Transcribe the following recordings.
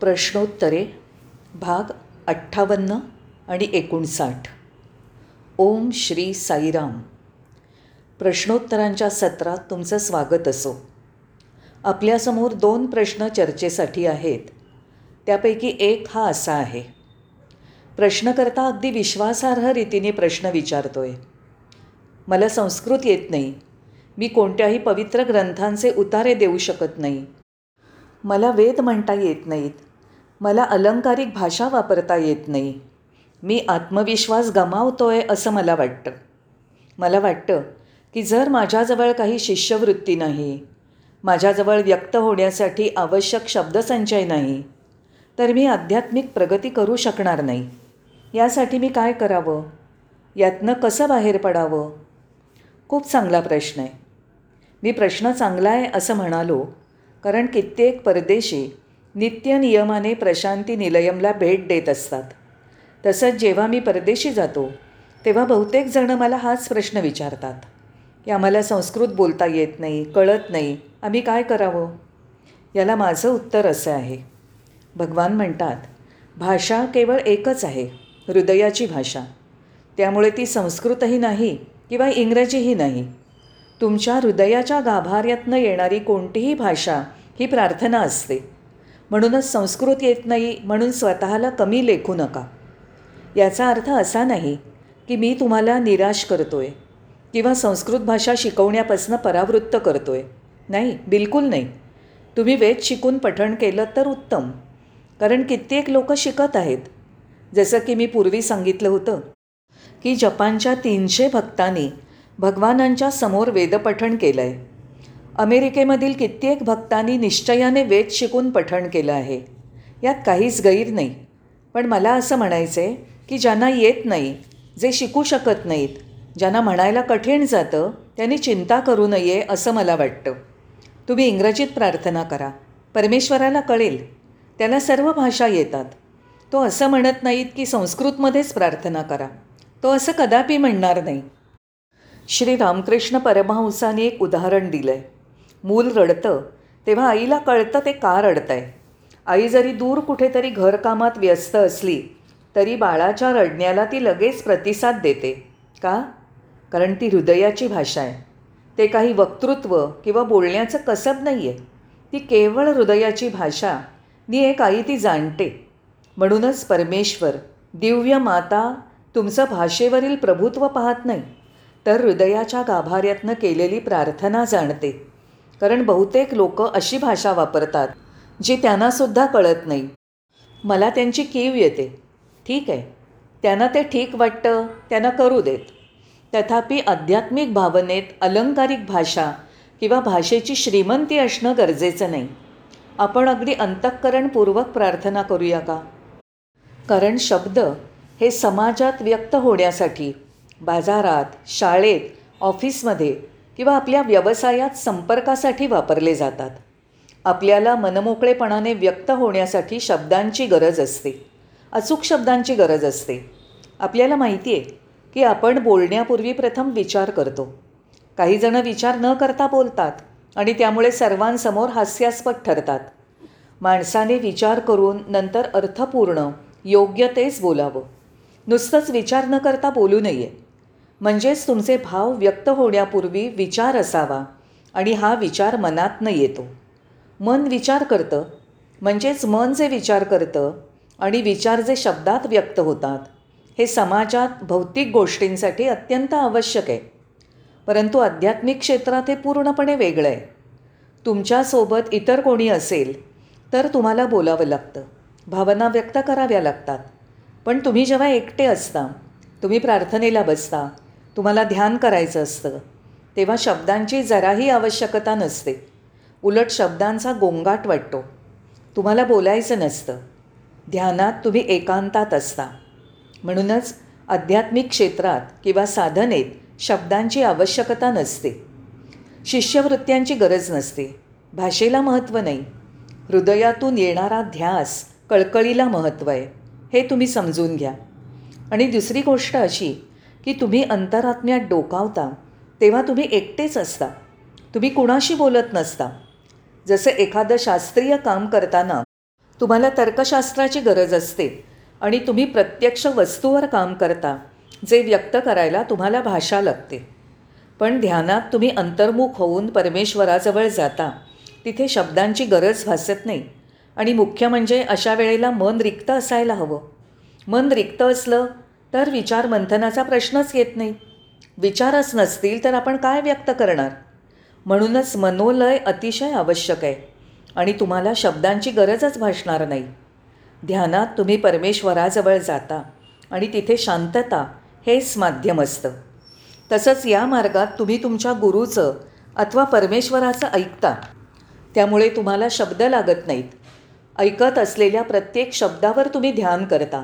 प्रश्नोत्तरे भाग अठ्ठावन्न आणि एकोणसाठ. ओम श्री साईराम. प्रश्नोत्तरांच्या सत्रात तुमचं स्वागत असो. आपल्यासमोर दोन प्रश्न चर्चेसाठी आहेत. त्यापैकी एक हा असा आहे. प्रश्नकर्ता अगदी विश्वासार्ह रीतीने प्रश्न विचारतोय. मला संस्कृत येत नाही. मी कोणत्याही पवित्र ग्रंथांचे उतारे देऊ शकत नाही. मला वेद म्हणता येत नाहीत. मला अलंकारिक भाषा वापरता येत नाही. मी आत्मविश्वास गमावतो आहे असं मला वाटतं. मला वाटतं की जर माझ्याजवळ काही शिष्यवृत्ती नाही माझ्याजवळ व्यक्त होण्यासाठी आवश्यक शब्दसंचय नाही तर मी आध्यात्मिक प्रगती करू शकणार नाही. यासाठी मी काय करावं? यातनं कसं बाहेर पडावं? खूप चांगला प्रश्न आहे. मी प्रश्न चांगला आहे असं म्हणालो कारण कित्येक परदेशी नित्य नियमाने प्रशांती निलयमला भेट देत असतात. तसंच जेव्हा मी परदेशी जातो तेव्हा बहुतेक जणं मला हाच प्रश्न विचारतात. की आम्हाला संस्कृत बोलता येत नाही कळत नाही आम्ही काय करावं? याला माझं उत्तर असं आहे. भगवान म्हणतात भाषा केवळ एकच आहे हृदयाची भाषा. त्यामुळे ती संस्कृतही नाही किंवा इंग्रजीही नाही. तुमच्या हृदयाच्या गाभाऱ्यातनं येणारी कोणतीही भाषा ही प्रार्थना असते. म्हणूनच संस्कृत येत नाही म्हणून स्वतःला कमी लेखू नका. याचा अर्थ असा नाही की मी तुम्हाला निराश करतो आहे किंवा संस्कृत भाषा शिकवण्यापासून परावृत्त करतो आहे नाही बिलकुल नाही. तुम्ही वेद शिकून पठण केलं तर उत्तम कारण कित्येक लोक शिकत आहेत. जसं की मी पूर्वी सांगितलं होतं की जपानच्या तीनशे भक्तांनी भगवानांच्या समोर वेदपठण केलं आहे अमेरिकेमधील कित्येक भक्तांनी निश्चयाने वेद शिकून पठण केलं आहे. यात काहीच गैर नाही. पण मला असं म्हणायचं आहे की ज्यांना येत नाही जे शिकू शकत नाहीत ज्यांना म्हणायला कठीण जातं त्यांनी चिंता करू नये असं मला वाटतं. तुम्ही इंग्रजीत प्रार्थना करा. परमेश्वराला कळेल. त्याला सर्व भाषा येतात. तो असं म्हणत नाहीत की संस्कृतमध्येच प्रार्थना करा. तो असं कदापि म्हणणार नाही. श्री रामकृष्ण परमहंसाने एक उदाहरण दिलं आहे मूल रडतं तेव्हा आईला कळतं ते का रडतं आहे आई जरी दूर कुठेतरी घरकामात व्यस्त असली तरी बाळाच्या रडण्याला ती लगेच प्रतिसाद देते. का? कारण ती हृदयाची भाषा आहे. ते काही वक्तृत्व किंवा बोलण्याचं कसब नाही आहे ती केवळ हृदयाची भाषा नी एक आई ती जाणते. म्हणूनच परमेश्वर दिव्य माता तुमचं भाषेवरील प्रभुत्व पाहत नाही. तर हृदयाच्या गाभाऱ्यातनं केलेली प्रार्थना जाणते. कारण बहुतेक लोक अशी भाषा वापरतात जी त्यांनासुद्धा कळत नाही. मला त्यांची कीव येते. ठीक आहे. त्यांना ते ठीक वाटतं त्यांना करू देत. तथापि आध्यात्मिक भावनेत अलंकारिक भाषा किंवा भाषेची श्रीमंती असणं गरजेचं नाही. आपण अगदी अंतःकरणपूर्वक प्रार्थना करूया का? कारण शब्द हे समाजात व्यक्त होण्यासाठी बाजारात शाळेत ऑफिसमध्ये किंवा आपल्या व्यवसायात संपर्कासाठी वापरले जातात. आपल्याला मनमोकळेपणाने व्यक्त होण्यासाठी शब्दांची गरज असते. अचूक शब्दांची गरज असते. आपल्याला माहिती आहे की आपण बोलण्यापूर्वी प्रथम विचार करतो. काहीजणं विचार न करता बोलतात आणि त्यामुळे सर्वांसमोर हास्यास्पद ठरतात. माणसाने विचार करून नंतर अर्थपूर्ण योग्य तेच बोलावं. नुसतंच विचार न करता बोलू नये. म्हणजेच तुमचे भाव व्यक्त होण्यापूर्वी विचार असावा आणि हा विचार मनातनं येतो. मन विचार करतं म्हणजेच मन जे विचार करतं आणि विचार जे शब्दात व्यक्त होतात हे समाजात भौतिक गोष्टींसाठी अत्यंत आवश्यक आहे. परंतु आध्यात्मिक क्षेत्रात हे पूर्णपणे वेगळं आहे. तुमच्यासोबत इतर कोणी असेल तर तुम्हाला बोलावं लागतं भावना व्यक्त कराव्या लागतात. पण तुम्ही जेव्हा एकटे असता तुम्ही प्रार्थनेला बसता तुम्हाला ध्यान करायचं असतं. तेव्हा शब्दांची जराही आवश्यकता नसते. उलट शब्दांचा गोंगाट वाटतो. तुम्हाला बोलायचं नसतं. ध्यानात तुम्ही एकांतात असता. म्हणूनच आध्यात्मिक क्षेत्रात किंवा साधनेत शब्दांची आवश्यकता नसते. शिष्यवृत्त्यांची गरज नसते. भाषेला महत्त्व नाही. हृदयातून येणारा ध्यास कळकळीला महत्त्व आहे. हे तुम्ही समजून घ्या. आणि दुसरी गोष्ट अशी की तुम्ही अंतरात्म्यात डोकावता तेव्हा तुम्ही एकटेच असता. तुम्ही कुणाशी बोलत नसता. जसं एखादं शास्त्रीय काम करताना तुम्हाला तर्कशास्त्राची गरज असते आणि तुम्ही प्रत्यक्ष वस्तूवर काम करता जे व्यक्त करायला तुम्हाला भाषा लागते. पण ध्यानात तुम्ही अंतर्मुख होऊन परमेश्वराजवळ जाता तिथे शब्दांची गरज भासत नाही आणि मुख्य म्हणजे अशा वेळेला मन रिक्त असायला हवं. मन रिक्त असलं तर विचार मंथनाचा प्रश्नच येत नाही. विचारच नसतील तर आपण काय व्यक्त करणार? म्हणूनच मनोलय अतिशय आवश्यक आहे आणि तुम्हाला शब्दांची गरजच भासणार नाही. ध्यानात तुम्ही परमेश्वराजवळ जाता आणि तिथे शांतता हेच माध्यम असतं. तसंच या मार्गात तुम्ही तुमच्या गुरुचं अथवा परमेश्वराचं ऐकता. त्यामुळे तुम्हाला शब्द लागत नाहीत. ऐकत असलेल्या प्रत्येक शब्दावर तुम्ही ध्यान करता.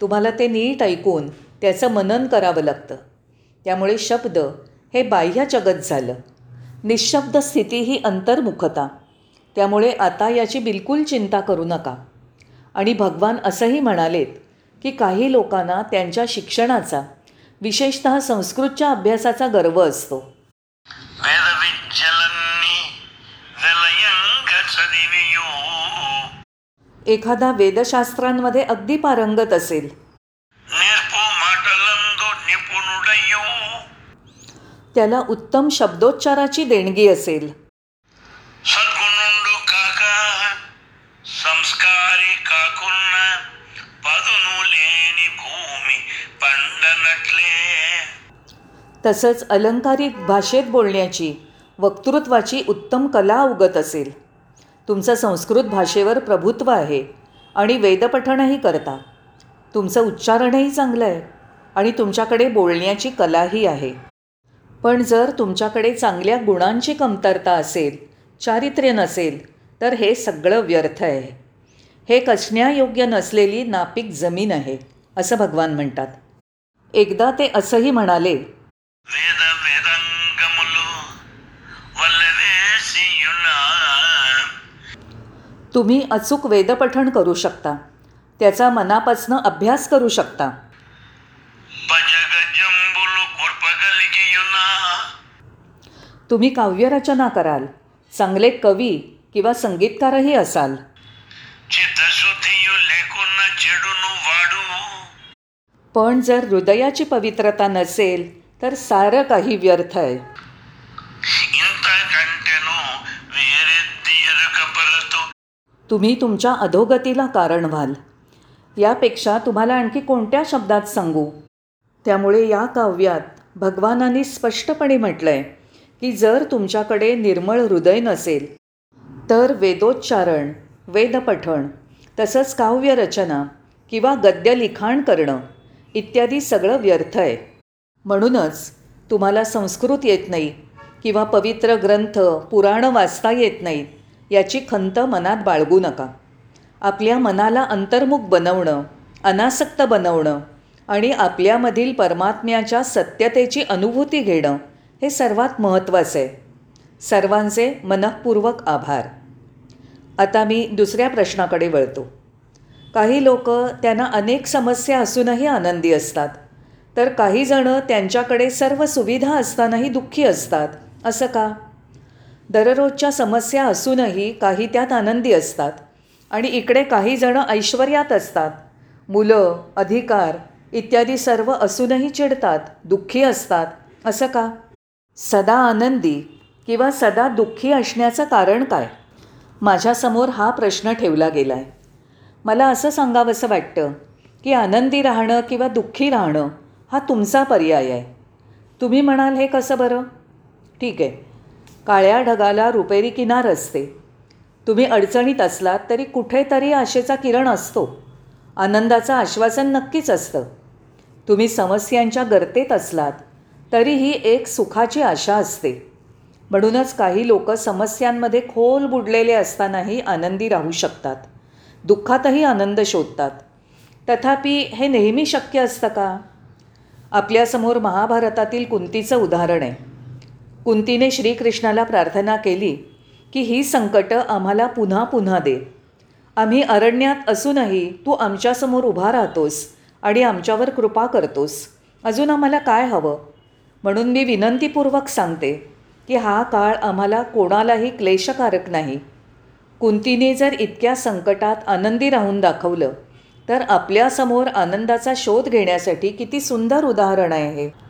तुम्हाला ते नीट ऐकून त्याचं मनन करावं लागतं. त्यामुळे शब्द हे बाह्य जगत झालं. निशब्द स्थिती ही अंतर्मुखता. त्यामुळे आता याची बिलकुल चिंता करू नका. आणि भगवान असंही म्हणालेत की काही लोकांना त्यांच्या शिक्षणाचा विशेषतः संस्कृतच्या अभ्यासाचा गर्व असतो. एखादा वेदशास्त्रांमध्ये अगदी पारंगत असेल. त्याला उत्तम शब्दोच्चाराची देणगी असेल. तसंच अलंकारिक भाषेत बोलण्याची वक्तृत्वाची उत्तम कला अवगत असेल. तुमचं संस्कृत भाषेवर प्रभुत्व आहे आणि वेदपठणही करता. तुमचं उच्चारणही चांगलं आहे आणि तुमच्याकडे बोलण्याची कलाही आहे. पण जर तुमच्याकडे चांगल्या गुणांची कमतरता असेल चारित्र्य नसेल तर हे सगळं व्यर्थ आहे. हे कसण्यायोग्य नसलेली नापीक जमीन आहे असं भगवान म्हणतात. एकदा ते असंही म्हणाले వేద तुम्ही अचूक वेदपठण करू शकता. त्याचा मनापासनं अभ्यास करू शकता. तुम्ही काव्यरचना कराल चांगले कवी किंवा संगीतकारही असाल. पण जर हृदयाची पवित्रता नसेल तर सारं काही व्यर्थ आहे. तुम्ही तुमच्या अधोगतीला कारण व्हाल. यापेक्षा तुम्हाला आणखी कोणत्या शब्दात सांगू? त्यामुळे या काव्यात भगवानांनी स्पष्टपणे म्हटलं आहे की जर तुमच्याकडे निर्मळ हृदय नसेल तर वेदोच्चारण वेदपठण तसंच काव्यरचना किंवा गद्य लिखाण करणं इत्यादी सगळं व्यर्थ आहे. म्हणूनच तुम्हाला संस्कृत येत नाही किंवा पवित्र ग्रंथ पुराणं वाचता येत नाहीत. याची खंत मनात बाळगू नका. आपल्या मनाला अंतर्मुख बनवणं अनासक्त बनवणं आणि आपल्यामधील परमात्म्याच्या सत्यतेची अनुभूती घेणं हे सर्वात महत्त्वाचं. आहे सर्वांचे मनःपूर्वक आभार. आता मी दुसऱ्या प्रश्नाकडे वळतो. काही लोक त्यांना अनेक समस्या असूनही आनंदी असतात. तर काही जणं त्यांच्याकडे सर्व सुविधा असतानाही दुःखी असतात. असं का? दररोजच्या समस्या असूनही काही त्यात आनंदी असतात. आणि इकडे काहीजणं ऐश्वर्यात असतात. मुलं अधिकार इत्यादी सर्व असूनही चिडतात दुःखी असतात. असं का? सदा आनंदी किंवा सदा दुःखी असण्याचं कारण काय? माझ्यासमोर हा प्रश्न ठेवला गेला आहे मला असं सांगावंसं वाटतं की आनंदी राहणं किंवा दुःखी राहणं हा तुमचा पर्याय आहे. तुम्ही म्हणाल हे कसं बरं? ठीक आहे. काळ्या ढगाला रुपेरी किनार असते. तुम्ही अडचणीत असलात तरी कुठेतरी आशेचा किरण असतो. आनंदाचं आश्वासन नक्कीच असतं. तुम्ही समस्यांच्या गर्तेत असलात तरीही एक सुखाची आशा असते. म्हणूनच काही लोक समस्यांमध्ये खोल बुडलेले असतानाही आनंदी राहू शकतात. दुःखातही आनंद शोधतात. तथापि हे नेहमी शक्य असतं का? आपल्यासमोर महाभारतातील कुंतीचं उदाहरण आहे. कुंतीने श्रीकृष्णाला प्रार्थना केली की ही संकटं आम्हाला पुन्हा पुन्हा दे. आम्ही अरण्यात असूनही तू आमच्यासमोर उभा राहतोस आणि आमच्यावर कृपा करतोस. अजून आम्हाला काय हवं? म्हणून मी विनंतीपूर्वक सांगते की हा काळ आम्हाला कोणालाही क्लेशकारक नाही. कुंतीने जर इतक्या संकटात आनंदी राहून दाखवलं तर आपल्यासमोर आनंदाचा शोध घेण्यासाठी किती सुंदर उदाहरण आहे.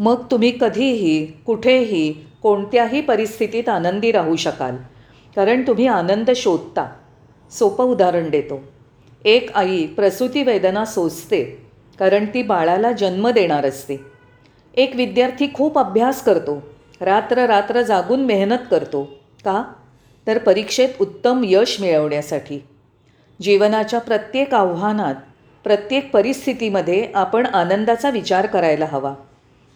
मग तुम्ही कधीही कुठेही कोणत्याही परिस्थितीत आनंदी राहू शकाल. कारण तुम्ही आनंद शोधता. सोपं उदाहरण देतो. एक आई प्रसूती वेदना सोसते कारण ती बाळाला जन्म देणार असते. एक विद्यार्थी खूप अभ्यास करतो रात्र रात्र जागून मेहनत करतो का? तर परीक्षेत उत्तम यश मिळवण्यासाठी. जीवनाच्या प्रत्येक आव्हानात प्रत्येक परिस्थितीमध्ये आपण आनंदाचा विचार करायला हवा.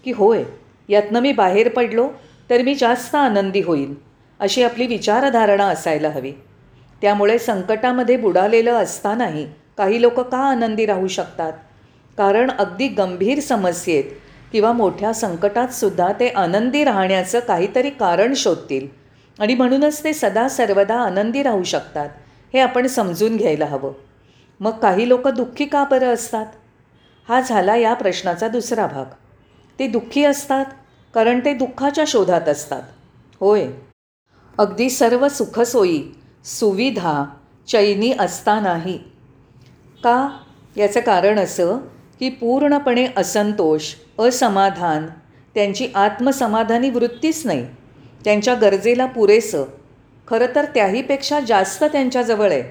की होय यातनं मी बाहेर पडलो तर मी जास्त आनंदी होईन अशी आपली विचारधारणा असायला हवी. त्यामुळे संकटामध्ये बुडालेलं असतानाही काही लोक का आनंदी राहू शकतात? कारण अगदी गंभीर समस्येत किंवा मोठ्या संकटातसुद्धा ते आनंदी राहण्याचं काहीतरी कारण शोधतील. आणि म्हणूनच ते सदा सर्वदा आनंदी राहू शकतात हे आपण समजून घ्यायला हवं. मग काही लोक दुःखी का बरं असतात? हा झाला या प्रश्नाचा दुसरा भाग. ते दुःखी असतात कारण ते दुःखाच्या शोधात असतात. होय. अगदी सर्व सुखसोयी सुविधा चैनी असतानाही. का? याचं कारण असं की पूर्णपणे असंतोष असमाधान त्यांची आत्मसमाधानी वृत्तीच नाही. त्यांच्या गरजेला पुरेसं. खरं तर त्याहीपेक्षा जास्त त्यांच्याजवळ आहे.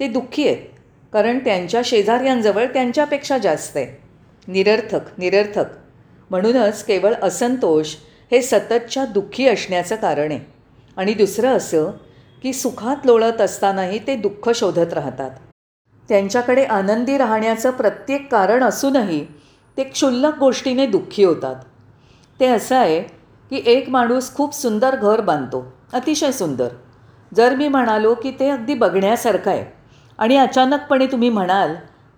ते दुःखी आहेत कारण त्यांच्या शेजाऱ्यांजवळ त्यांच्यापेक्षा जास्त आहे. निरर्थक निरर्थक. म्हणूनच केवळ असंतोष हे सततच्या दुःखी असण्याचं कारण आहे. आणि दुसरं असं की सुखात लोळत असतानाही ते दुःख शोधत राहतात. त्यांच्याकडे आनंदी राहण्याचं प्रत्येक कारण असूनही ते क्षुल्लक गोष्टीने दुःखी होतात. ते असं आहे की एक माणूस खूप सुंदर घर बांधतो अतिशय सुंदर. जर मी म्हणालो की ते अगदी बघण्यासारखं आहे आणि अचानकपणे तुम्ही म्हणाल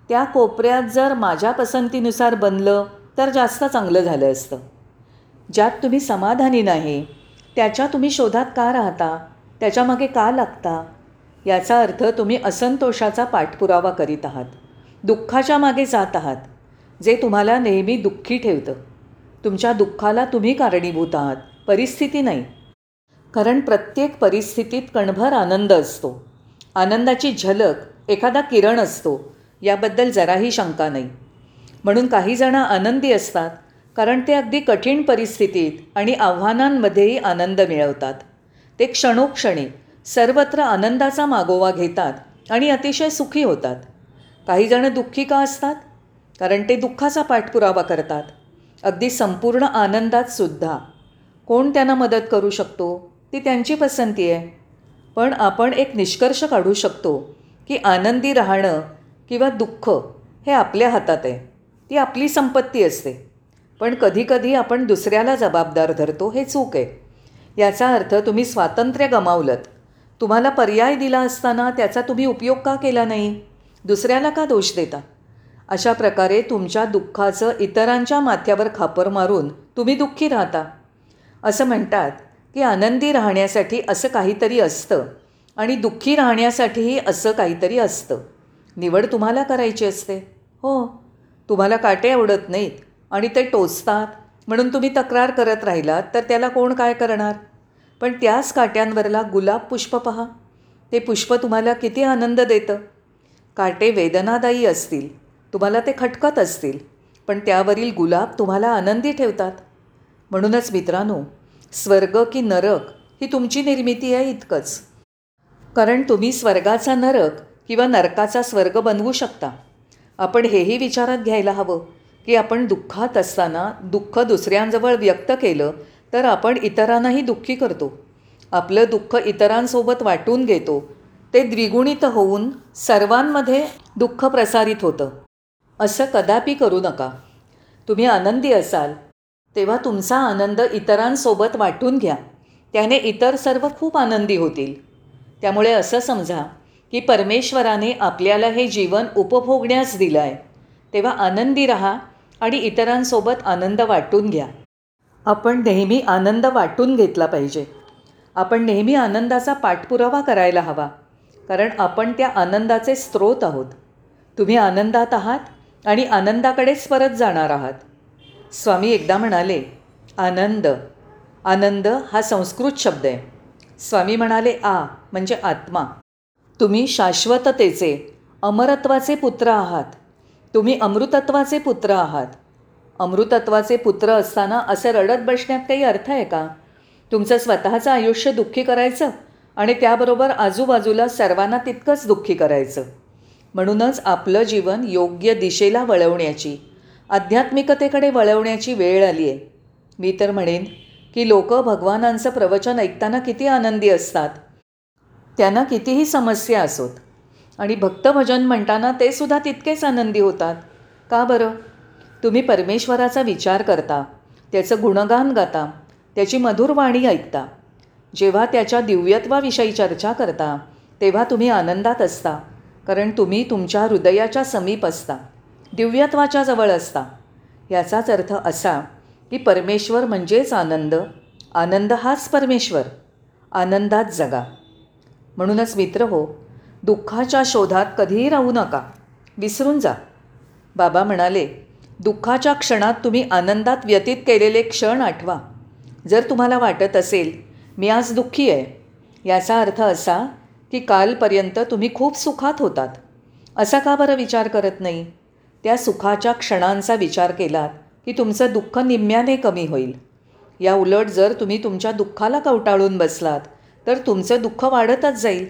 त्या कोपऱ्यात जर माझ्या पसंतीनुसार बनलं तर जास्त चांगलं झालं असतं. ज्यात तुम्ही समाधानी नाही त्याच्या तुम्ही शोधात का राहता? त्याच्यामागे का लागता? याचा अर्थ तुम्ही असंतोषाचा पाठपुरावा करीत आहात. दुःखाच्या मागे जात आहात जे तुम्हाला नेहमी दुःखी ठेवतं. तुमच्या दुःखाला तुम्ही कारणीभूत आहात परिस्थिती नाही. कारण प्रत्येक परिस्थितीत कणभर आनंद असतो. आनंदाची झलक एखादा किरण असतो याबद्दल जराही शंका नाही. म्हणून काही जण आनंदी असतात कारण ते अगदी कठीण परिस्थितीत आणि आव्हानांमध्येही आनंद मिळवतात. ते क्षणोक्षणी सर्वत्र आनंदाचा मागोवा घेतात आणि अतिशय सुखी होतात. काही जण दुःखी का असतात? कारण ते दुःखाचा पाठपुरावा करतात. अगदी संपूर्ण आनंदात सुद्धा. कोण त्यांना मदत करू शकतो? ती त्यांची पसंती आहे. पण आपण एक निष्कर्ष काढू शकतो की आनंदी राहणं किंवा दुःख हे आपल्या हातात आहे. ती आपली संपत्ती असते. पण कधीकधी आपण दुसऱ्याला जबाबदार धरतो हे चूक आहे. याचा अर्थ तुम्ही स्वातंत्र्य गमावलंत. तुम्हाला पर्याय दिला असताना त्याचा तुम्ही उपयोग का केला नाही? दुसऱ्याला का दोष देता? अशा प्रकारे तुमच्या दुःखाचं इतरांच्या माथ्यावर खापर मारून तुम्ही दुःखी राहता. असं म्हणतात की आनंदी राहण्यासाठी असं काहीतरी असतं आणि दुःखी राहण्यासाठीही असं काहीतरी असतं. निवड तुम्हाला करायची असते. हो. तुम्हाला काटे आवडत नाहीत आणि ते टोचतात. म्हणून तुम्ही तक्रार करत राहिलात तर त्याला कोण काय करणार? पण त्याच काट्यांवरला गुलाब पुष्प पहा. ते पुष्प तुम्हाला किती आनंद देतं. काटे वेदनादायी असतील. तुम्हाला ते खटकत असतील. पण त्यावरील गुलाब तुम्हाला आनंदी ठेवतात. म्हणूनच मित्रांनो स्वर्ग की नरक ही तुमची निर्मिती आहे इतकंच. कारण तुम्ही स्वर्गाचा नरक किंवा नरकाचा स्वर्ग बनवू शकता. आपण हेही विचारात घ्यायला हवं की आपण दुःखात असताना दुःख दुसऱ्यांजवळ व्यक्त केलं तर आपण इतरांनाही दुःखी करतो. आपलं दुःख इतरांसोबत वाटून घेतो. ते द्विगुणित होऊन सर्वांमध्ये दुःख प्रसारित होतं. असं कदापि करू नका. तुम्ही आनंदी असाल तेव्हा तुमचा आनंद इतरांसोबत वाटून घ्या. त्याने इतर सर्व खूप आनंदी होतील. त्यामुळे असं समजा की परमेश्वराने आपल्याला हे जीवन उपभोगण्यास दिलं आहे तेव्हा आनंदी राहा आणि इतरांसोबत आनंद वाटून घ्या. आपण नेहमी आनंद वाटून घेतला पाहिजे. आपण नेहमी आनंदाचा पाठपुरावा करायला हवा कारण आपण त्या आनंदाचे स्रोत आहोत. तुम्ही आनंदात आहात आणि आनंदाकडेच परत जाणार आहात. स्वामी एकदा म्हणाले आनंद आनंद हा संस्कृत शब्द आहे. स्वामी म्हणाले आ म्हणजे आत्मा. तुम्ही शाश्वततेचे अमरत्वाचे पुत्र आहात. तुम्ही अमृतत्वाचे पुत्र आहात. अमृतत्वाचे पुत्र असताना असे रडत बसण्यात काही अर्थ आहे का? तुमचं स्वतःचं आयुष्य दुःखी करायचं आणि त्याबरोबर आजूबाजूला सर्वांना तितकंच दुःखी करायचं. म्हणूनच आपलं जीवन योग्य दिशेला वळवण्याची आध्यात्मिकतेकडे वळवण्याची वेळ आली आहे. मी तर म्हणेन की लोक भगवानांचं प्रवचन ऐकताना किती आनंदी असतात. त्यांना कितीही समस्या असोत. आणि भक्तभजन म्हणताना ते सुद्धा तितकेच आनंदी होतात. का बरं? तुम्ही परमेश्वराचा विचार करता त्याचं गुणगान गाता त्याची मधुर वाणी ऐकता. जेव्हा त्याच्या दिव्यत्वाविषयी चर्चा करता तेव्हा तुम्ही आनंदात असता कारण तुम्ही तुमच्या हृदयाच्या समीप असता दिव्यत्वाच्या जवळ असता. याचाच अर्थ असा की परमेश्वर म्हणजेच आनंद आनंद हाच परमेश्वर आनंदात जगा. म्हणूनच मित्र हो दुःखाच्या शोधात कधीही राहू नका. विसरून जा. बाबा म्हणाले दुःखाच्या क्षणात तुम्ही आनंदात व्यतीत केलेले क्षण आठवा. जर तुम्हाला वाटत असेल मी आज दुःखी आहे याचा अर्थ असा की कालपर्यंत तुम्ही खूप सुखात होतात. असा का बरं विचार करत नाही? त्या सुखाच्या क्षणांचा विचार केलात की तुमचं दुःख निम्म्याने कमी होईल. या उलट जर तुम्ही तुमच्या दुःखाला कवटाळून बसलात तर तुमचं दुःख वाढतच जाईल.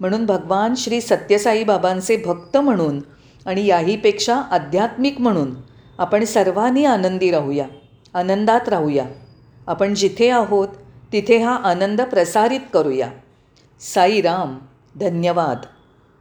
म्हणून भगवान श्री सत्यसाई बाबांचे भक्त म्हणून आणि याहीपेक्षा आध्यात्मिक म्हणून आपण सर्वांनी आनंदी राहूया आनंदात राहूया. आपण जिथे आहोत तिथे हा आनंद प्रसारित करूया. साईराम धन्यवाद.